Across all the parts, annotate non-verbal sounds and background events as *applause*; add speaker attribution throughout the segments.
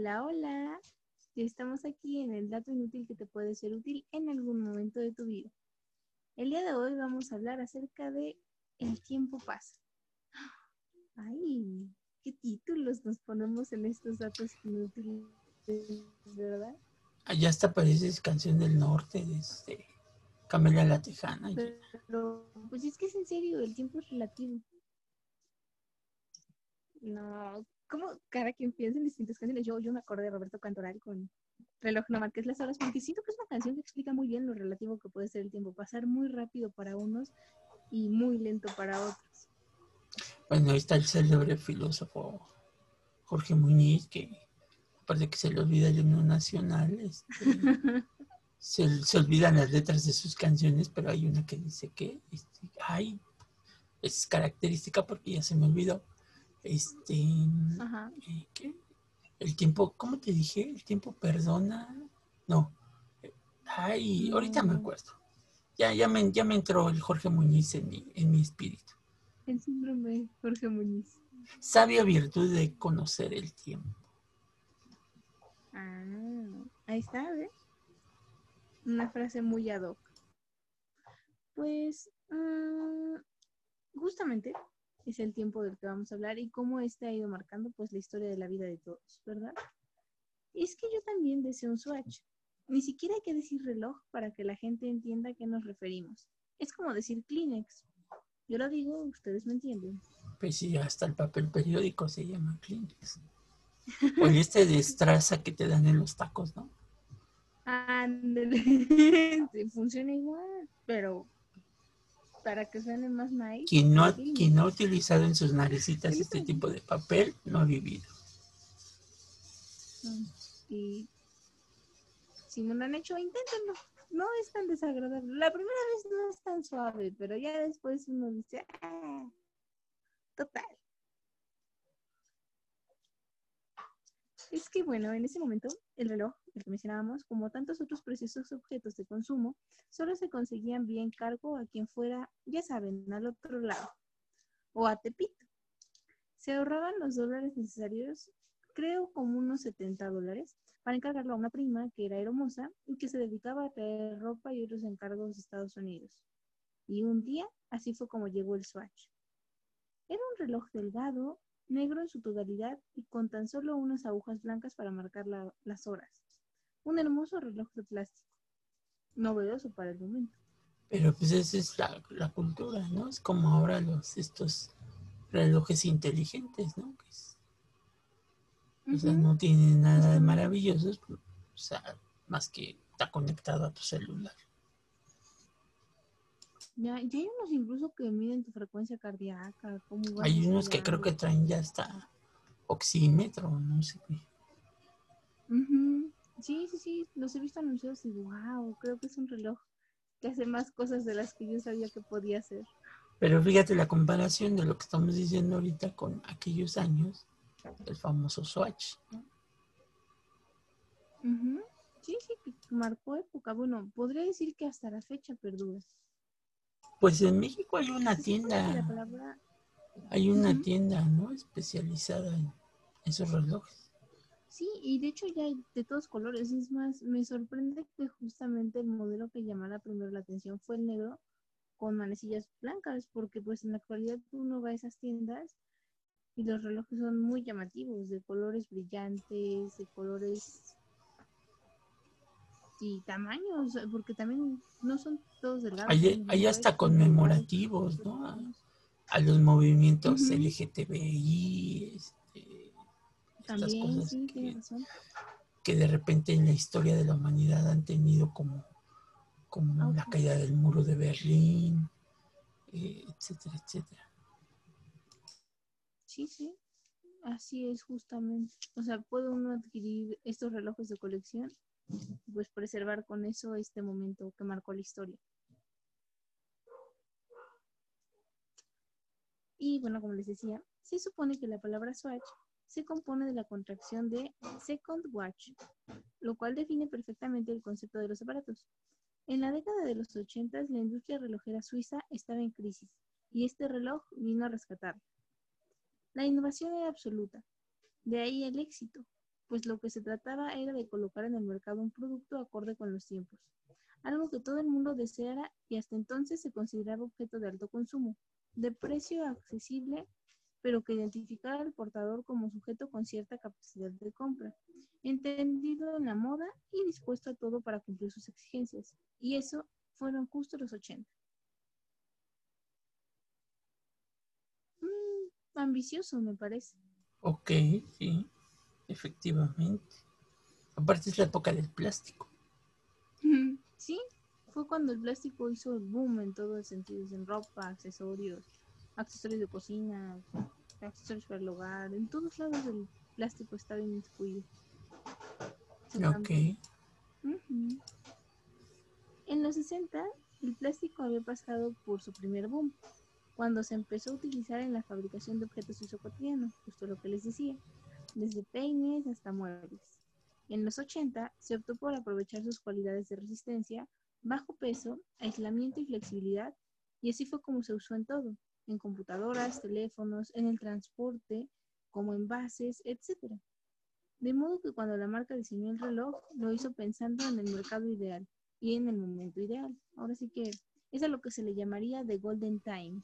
Speaker 1: Hola, hola. Estamos aquí en el dato inútil que te puede ser útil en algún momento de tu vida. El día de hoy vamos a hablar acerca de el tiempo pasa. Ay, qué títulos nos ponemos en estos datos inútiles, ¿verdad?
Speaker 2: Allá hasta parece canción del norte, de este, Camelia la Tejana.
Speaker 1: Pero, pues es que es en serio, el tiempo es relativo. No, como cada quien piensa en distintas canciones. Yo, yo me acordé de Roberto Cantoral con Reloj No Marques las Horas, porque siento que es una canción que explica muy bien lo relativo que puede ser el tiempo. Pasar muy rápido para unos y muy lento para otros.
Speaker 2: Bueno, ahí está el célebre filósofo Jorge Muñiz, que aparte que se le olvida el himno nacional, este, *laughs* se, se, olvidan las letras de sus canciones, pero hay una que dice que, este, ay, es característica porque ya se me olvidó este, eh, ¿qué? El tiempo, ¿cómo te dije? El tiempo perdona. No. Ay, ahorita me acuerdo. Ya, ya, me, ya me entró el Jorge Muñiz en mi, en mi espíritu.
Speaker 1: El síndrome Jorge Muñiz.
Speaker 2: Sabia virtud de conocer el tiempo.
Speaker 1: Ah, ahí está, ¿ves? Una frase muy ad hoc. Pues, uh, justamente es el tiempo del que vamos a hablar y cómo este ha ido marcando pues la historia de la vida de todos, ¿verdad? es que yo también deseo un Swatch. Ni siquiera hay que decir reloj para que la gente entienda a qué nos referimos. Es como decir Kleenex. Yo lo digo, ustedes me entienden.
Speaker 2: Pues sí, hasta el papel periódico se llama Kleenex. O este *laughs* de estraza que te dan en los tacos, ¿no?
Speaker 1: Ándale. *laughs* Funciona igual, pero para que suene más nice.
Speaker 2: Quien no, quien no ha utilizado en sus narecitas este tipo de papel no ha vivido.
Speaker 1: Mm, y si no lo han hecho, inténtenlo. No es tan desagradable. La primera vez no es tan suave, pero ya después uno dice, ah, total. Es que bueno, en ese momento el reloj, el que mencionábamos, como tantos otros preciosos objetos de consumo, solo se conseguían bien cargo a quien fuera, ya saben, al otro lado, o a Tepito. Se ahorraban los dólares necesarios, creo como unos 70 dólares, para encargarlo a una prima que era hermosa y que se dedicaba a traer ropa y otros encargos de Estados Unidos. Y un día, así fue como llegó el Swatch. Era un reloj delgado, negro en su totalidad y con tan solo unas agujas blancas para marcar las horas. Un hermoso reloj de plástico. Novedoso para el momento.
Speaker 2: Pero pues esa es la, cultura, ¿no? Es como ahora los estos relojes inteligentes, ¿no? O sea, no tienen nada de maravillosos, o sea, más que está conectado a tu celular.
Speaker 1: Ya, hay unos incluso que miden tu frecuencia cardíaca.
Speaker 2: hay unos que creo que traen ya hasta oxímetro, no sé qué.
Speaker 1: Sí, sí, sí, los he visto anunciados y wow, creo que es un reloj que hace más cosas de las que yo sabía que podía hacer.
Speaker 2: Pero fíjate la comparación de lo que estamos diciendo ahorita con aquellos años, el famoso Swatch.
Speaker 1: Sí, sí, marcó época. Bueno, podría decir que hasta la fecha perdura.
Speaker 2: Pues en México hay una tienda. Hay una tienda, ¿no? Especializada en esos relojes.
Speaker 1: Sí, y de hecho ya hay de todos colores. Es más, me sorprende que justamente el modelo que llamara primero la atención fue el negro con manecillas blancas, porque pues en la actualidad uno va a esas tiendas y los relojes son muy llamativos, de colores brillantes, de colores y tamaños, porque también no son todos delgados.
Speaker 2: Hay, hay hasta conmemorativos, ¿no? A, los movimientos LGTBI, este, estas cosas que, de repente en la historia de la humanidad han tenido como, como la caída del muro de Berlín, eh, etcétera, etcétera.
Speaker 1: Sí, sí, así es justamente. O sea, puede uno adquirir estos relojes de colección pues preservar con eso este momento que marcó la historia. Y bueno, como les decía, se supone que la palabra Swatch se compone de la contracción de Second Watch, lo cual define perfectamente el concepto de los aparatos. En la década de los 80, la industria relojera suiza estaba en crisis y este reloj vino a rescatarla. La innovación era absoluta, de ahí el éxito, pues lo que se trataba era de colocar en el mercado un producto acorde con los tiempos, algo que todo el mundo deseara y hasta entonces se consideraba objeto de alto consumo, de precio accesible, pero que identificara al portador como sujeto con cierta capacidad de compra, entendido en la moda y dispuesto a todo para cumplir sus exigencias. Y eso fueron justo los 80. Mm, ambicioso, me parece.
Speaker 2: Ok, sí, efectivamente. Aparte es la época del plástico.
Speaker 1: Sí, fue cuando el plástico hizo el boom en todos los sentidos, en ropa, accesorios, accesorios de cocina, accesorios para el hogar, en todos lados el plástico estaba incluido.
Speaker 2: Ok.
Speaker 1: En los 60, el plástico había pasado por su primer boom, cuando se empezó a utilizar en la fabricación de objetos de uso cotidiano, justo lo que les decía, desde peines hasta muebles. En los 80 se optó por aprovechar sus cualidades de resistencia, bajo peso, aislamiento y flexibilidad, y así fue como se usó en todo, en computadoras, teléfonos, en el transporte, como envases, etc. De modo que cuando la marca diseñó el reloj, lo hizo pensando en el mercado ideal y en el momento ideal. Ahora sí que es a lo que se le llamaría the golden time.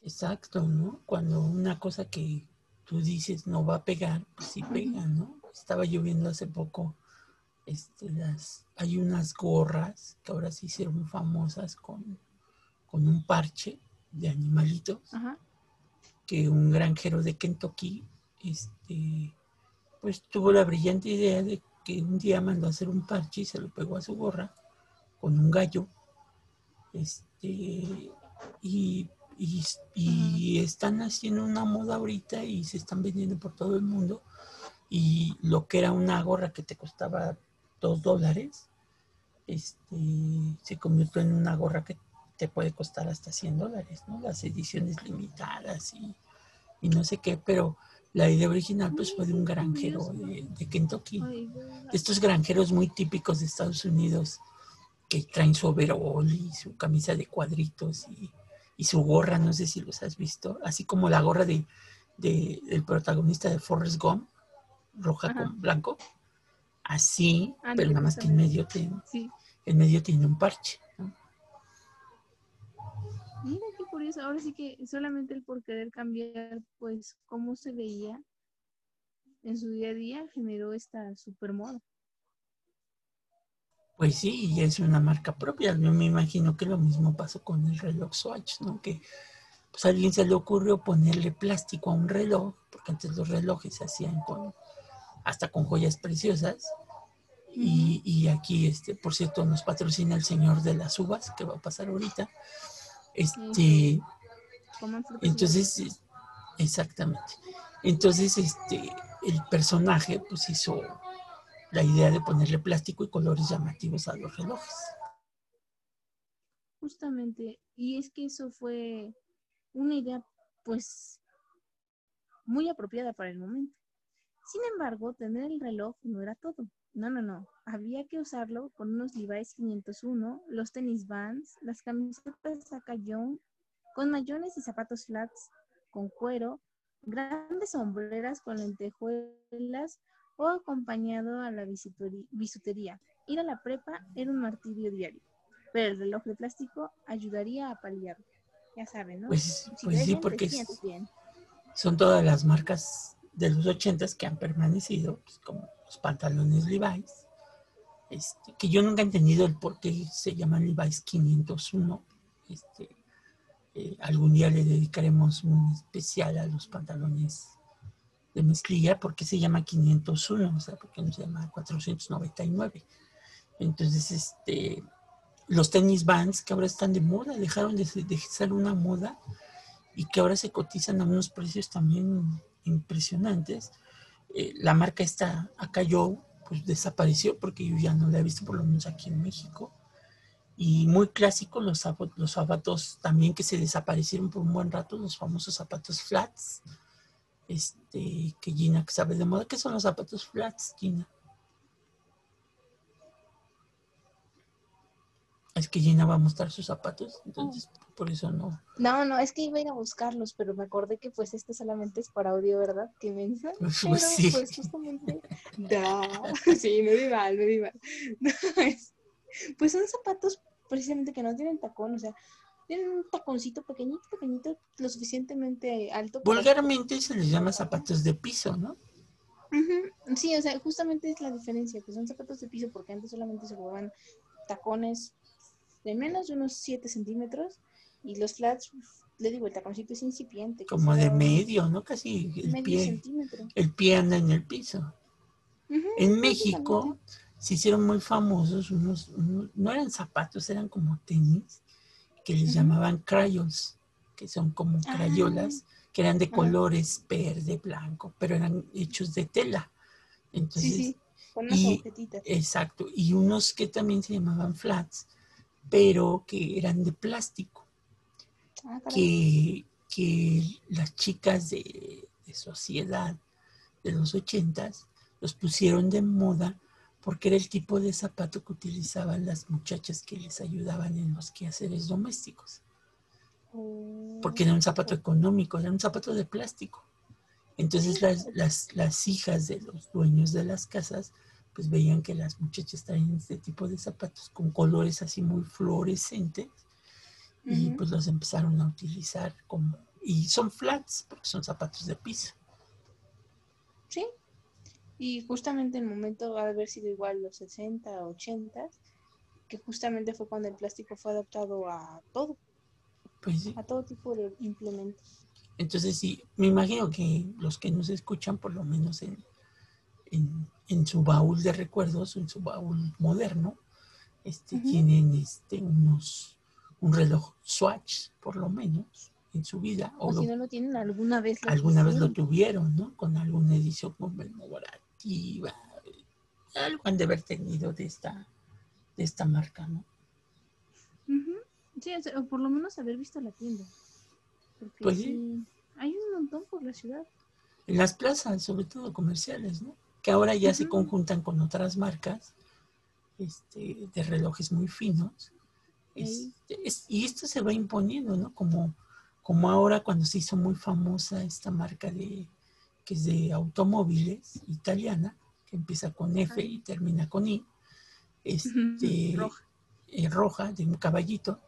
Speaker 2: Exacto, ¿no? Cuando una cosa que tú dices no va a pegar, pues sí pega, ¿no? Estaba lloviendo hace poco. Este, las, hay unas gorras que ahora se hicieron famosas con, con un parche de animalitos que un granjero de Kentucky este, pues tuvo la brillante idea de que un día mandó a hacer un parche y se lo pegó a su gorra con un gallo. Este, y, y, están haciendo una moda ahorita y se están vendiendo por todo el mundo. Y lo que era una gorra que te costaba dos dólares, este, se convirtió en una gorra que te puede costar hasta 100 dólares, ¿no? Las ediciones limitadas y, y no sé qué, pero la idea original pues fue de un granjero de, Kentucky. De estos granjeros muy típicos de Estados Unidos que traen su overall y su camisa de cuadritos y, su gorra, no sé si los has visto, así como la gorra de, del protagonista de Forrest Gump, roja con blanco. Así, pero nada más que en medio tiene, en medio tiene un parche.
Speaker 1: Mira qué curioso. Ahora sí que solamente el por querer cambiar, pues, cómo se veía en su día a día generó esta super moda.
Speaker 2: Pues sí, y es una marca propia. Yo me imagino que lo mismo pasó con el reloj Swatch, ¿no? Que pues a alguien se le ocurrió ponerle plástico a un reloj, porque antes los relojes se hacían con hasta con joyas preciosas. Y, y, aquí, este, por cierto, nos patrocina el señor de las uvas, que va a pasar ahorita. Este, entonces, exactamente. Entonces, este, el personaje pues hizo la idea de ponerle plástico y colores llamativos a los relojes.
Speaker 1: Justamente, y es que eso fue una idea pues muy apropiada para el momento. Sin embargo, tener el reloj no era todo. No, no, no. Había que usarlo con unos Levi's 501, los tenis Vans, las camisetas Young, con mayones y zapatos flats, con cuero, grandes sombreras con lentejuelas o acompañado a la bisutería. Ir a la prepa era un martirio diario, pero el reloj de plástico ayudaría a paliarlo. Ya saben, ¿no?
Speaker 2: Pues, pues sí, porque son todas las marcas de los ochentas que han permanecido, pues, como los pantalones Levi's, este, que yo nunca he entendido el por qué se llaman Levi's 501. Este, eh, algún día le dedicaremos un especial a los pantalones de mezclilla, porque se llama 501, o sea, porque no se llama 499. Entonces, este, los tenis Vans que ahora están de moda, dejaron de, de ser una moda y que ahora se cotizan a unos precios también impresionantes eh, la marca esta acá yo pues desapareció porque yo ya no la he visto por lo menos aquí en México. Y muy clásico los, los zapatos también que se desaparecieron por un buen rato, los famosos zapatos flats. Este, que Gina que sabe de moda, ¿qué son los zapatos flats, Gina? Es que Gina va a mostrar sus zapatos, entonces por eso no.
Speaker 1: No, no, es que iba a ir a buscarlos, pero me acordé que pues este solamente es para audio, ¿verdad? Qué mensa.
Speaker 2: Pues
Speaker 1: Pero
Speaker 2: sí.
Speaker 1: pues justamente. *laughs* Da. *laughs* Sí, me di mal, me di mal. *laughs* No, es- Pues son zapatos precisamente que no tienen tacón, o sea, tienen un taconcito pequeñito, pequeñito, lo suficientemente alto. para-
Speaker 2: Vulgarmente se les llama zapatos de piso, ¿no?
Speaker 1: Ujú, Sí, o sea, justamente es la diferencia, que son zapatos de piso porque antes solamente se jugaban tacones de menos de unos 7 centímetros y los flats, le digo, el taconcito es incipiente.
Speaker 2: Como de medio, ¿no? Casi el
Speaker 1: medio
Speaker 2: pie.
Speaker 1: centímetro.
Speaker 2: El pie anda en el piso. En México se hicieron muy famosos unos, unos- no eran zapatos, eran como tenis, que les llamaban crayols, que son como
Speaker 1: Ah.
Speaker 2: crayolas, que eran de colores verde, blanco, pero eran hechos de tela. Entonces,
Speaker 1: Sí, sí, con unas
Speaker 2: y- exacto, y unos que también se llamaban flats, pero que eran de plástico.
Speaker 1: Ah,
Speaker 2: que, que las chicas de, de sociedad de los ochentas los pusieron de moda porque era el tipo de zapato que utilizaban las muchachas que les ayudaban en los quehaceres domésticos.
Speaker 1: Oh,
Speaker 2: Porque era un zapato económico, era un zapato de plástico. Entonces las, las, las hijas de los dueños de las casas pues veían que las muchachas traían este tipo de zapatos con colores así muy fluorescentes y pues los empezaron a utilizar como y son flats porque son zapatos de piso
Speaker 1: Sí. Y justamente en el momento va a haber sido igual los 60, 80, que justamente fue cuando el plástico fue adaptado a todo,
Speaker 2: pues sí.
Speaker 1: a todo tipo de implementos.
Speaker 2: entonces sí me imagino que los que nos escuchan por lo menos en, en, en su baúl de recuerdos en su baúl moderno este tienen este unos un reloj Swatch por lo menos en su vida o
Speaker 1: O
Speaker 2: lo-
Speaker 1: si no lo tienen, alguna vez lo
Speaker 2: alguna vez lo tuvieron no con alguna edición conmemorativa algo han de haber tenido de esta de esta marca no.
Speaker 1: Sí, o, por lo menos haber visto la tienda. Porque
Speaker 2: Pues sí.
Speaker 1: sí, hay un montón por la ciudad.
Speaker 2: en las plazas, sobre todo comerciales, ¿no? Que ahora ya se conjuntan con otras marcas este, de relojes muy finos. Este, es- y esto se va imponiendo, ¿no? Como, como ahora cuando se hizo muy famosa esta marca de que es de automóviles italiana, que empieza con F y termina con I, este,
Speaker 1: Roja.
Speaker 2: eh, roja, de un caballito,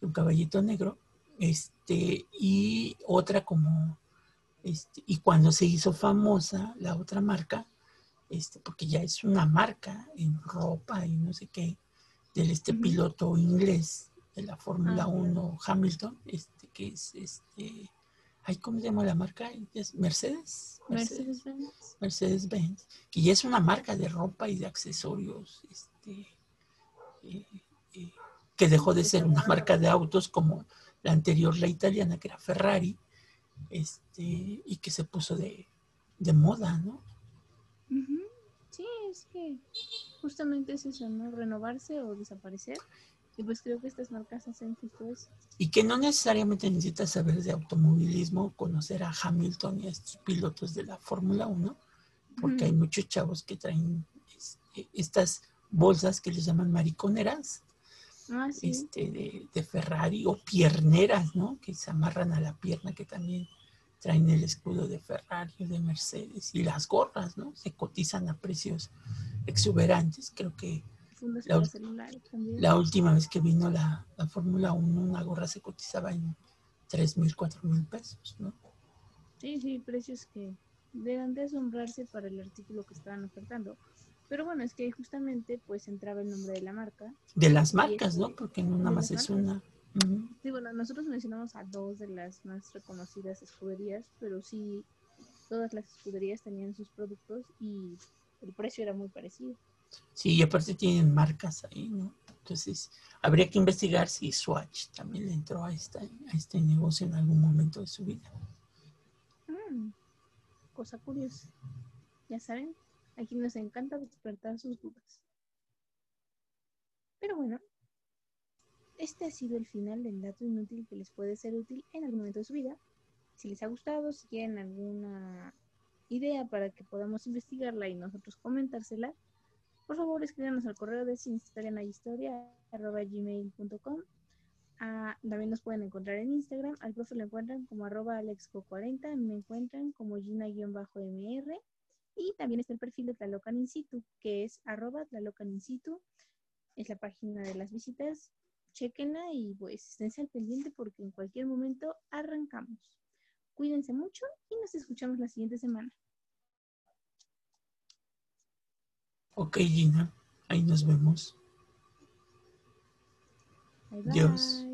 Speaker 2: de un caballito negro, este, y otra como, este, y cuando se hizo famosa la otra marca, este, porque ya es una marca en ropa y no sé qué, del este piloto inglés de la Fórmula
Speaker 1: Ah,
Speaker 2: 1 Hamilton, este, que es este, ay, ¿cómo se llama la marca? ¿Es Mercedes?
Speaker 1: Mercedes-Benz.
Speaker 2: Mercedes-Benz, que ya es una marca de ropa y de accesorios, este, eh, eh, que dejó de ser una marca de autos como la anterior, la italiana, que era Ferrari, este, y que se puso de, de moda, ¿no?
Speaker 1: Sí, es que justamente es eso, ¿no? Renovarse o desaparecer. Y pues creo que estas marcas hacen eso.
Speaker 2: Y que no necesariamente necesitas saber de automovilismo, conocer a Hamilton y a estos pilotos de la Fórmula 1, porque hay muchos chavos que traen este, estas bolsas que les llaman mariconeras,
Speaker 1: Ah, sí.
Speaker 2: este, de, de Ferrari o pierneras, ¿no? Que se amarran a la pierna, que también traen el escudo de Ferrari o de Mercedes. Y las gorras, ¿no? Se cotizan a precios exuberantes. Creo que
Speaker 1: Fundas
Speaker 2: la
Speaker 1: para
Speaker 2: ul-
Speaker 1: celulares también.
Speaker 2: la última vez que vino la, la Fórmula 1, una gorra se cotizaba en 3 mil, 4 mil pesos, ¿no?
Speaker 1: Sí, sí, precios que deben de asombrarse para el artículo que estaban ofertando. Pero bueno, es que justamente pues entraba el nombre de la marca.
Speaker 2: De las marcas, ¿no?
Speaker 1: este,
Speaker 2: Porque no nada más es una.
Speaker 1: Sí, bueno, nosotros mencionamos a dos de las más reconocidas escuderías, pero sí, todas las escuderías tenían sus productos y el precio era muy parecido.
Speaker 2: Sí, y aparte tienen marcas ahí, ¿no? Entonces, habría que investigar si Swatch también le entró a, a este negocio en algún momento de su vida.
Speaker 1: Mm, cosa curiosa. Ya saben, aquí nos encanta despertar sus dudas. Pero bueno, este ha sido el final del dato inútil que les puede ser útil en algún momento de su vida. Si les ha gustado, si quieren alguna idea para que podamos investigarla y nosotros comentársela, por favor escríbanos al correo de sinhistorianahistoria.gmail.com ah, También nos pueden encontrar en Instagram. Al profe lo encuentran como arroba alexco40. Me encuentran como gina-mr. Y también está el perfil de Tlalocan In Situ, que es arroba Tlalocan In. Es la página de las visitas. Chequenla y pues esténse al pendiente porque en cualquier momento arrancamos. Cuídense mucho y nos escuchamos la siguiente semana.
Speaker 2: Ok, Gina, ahí nos vemos.
Speaker 1: Bye, bye.
Speaker 2: Dios.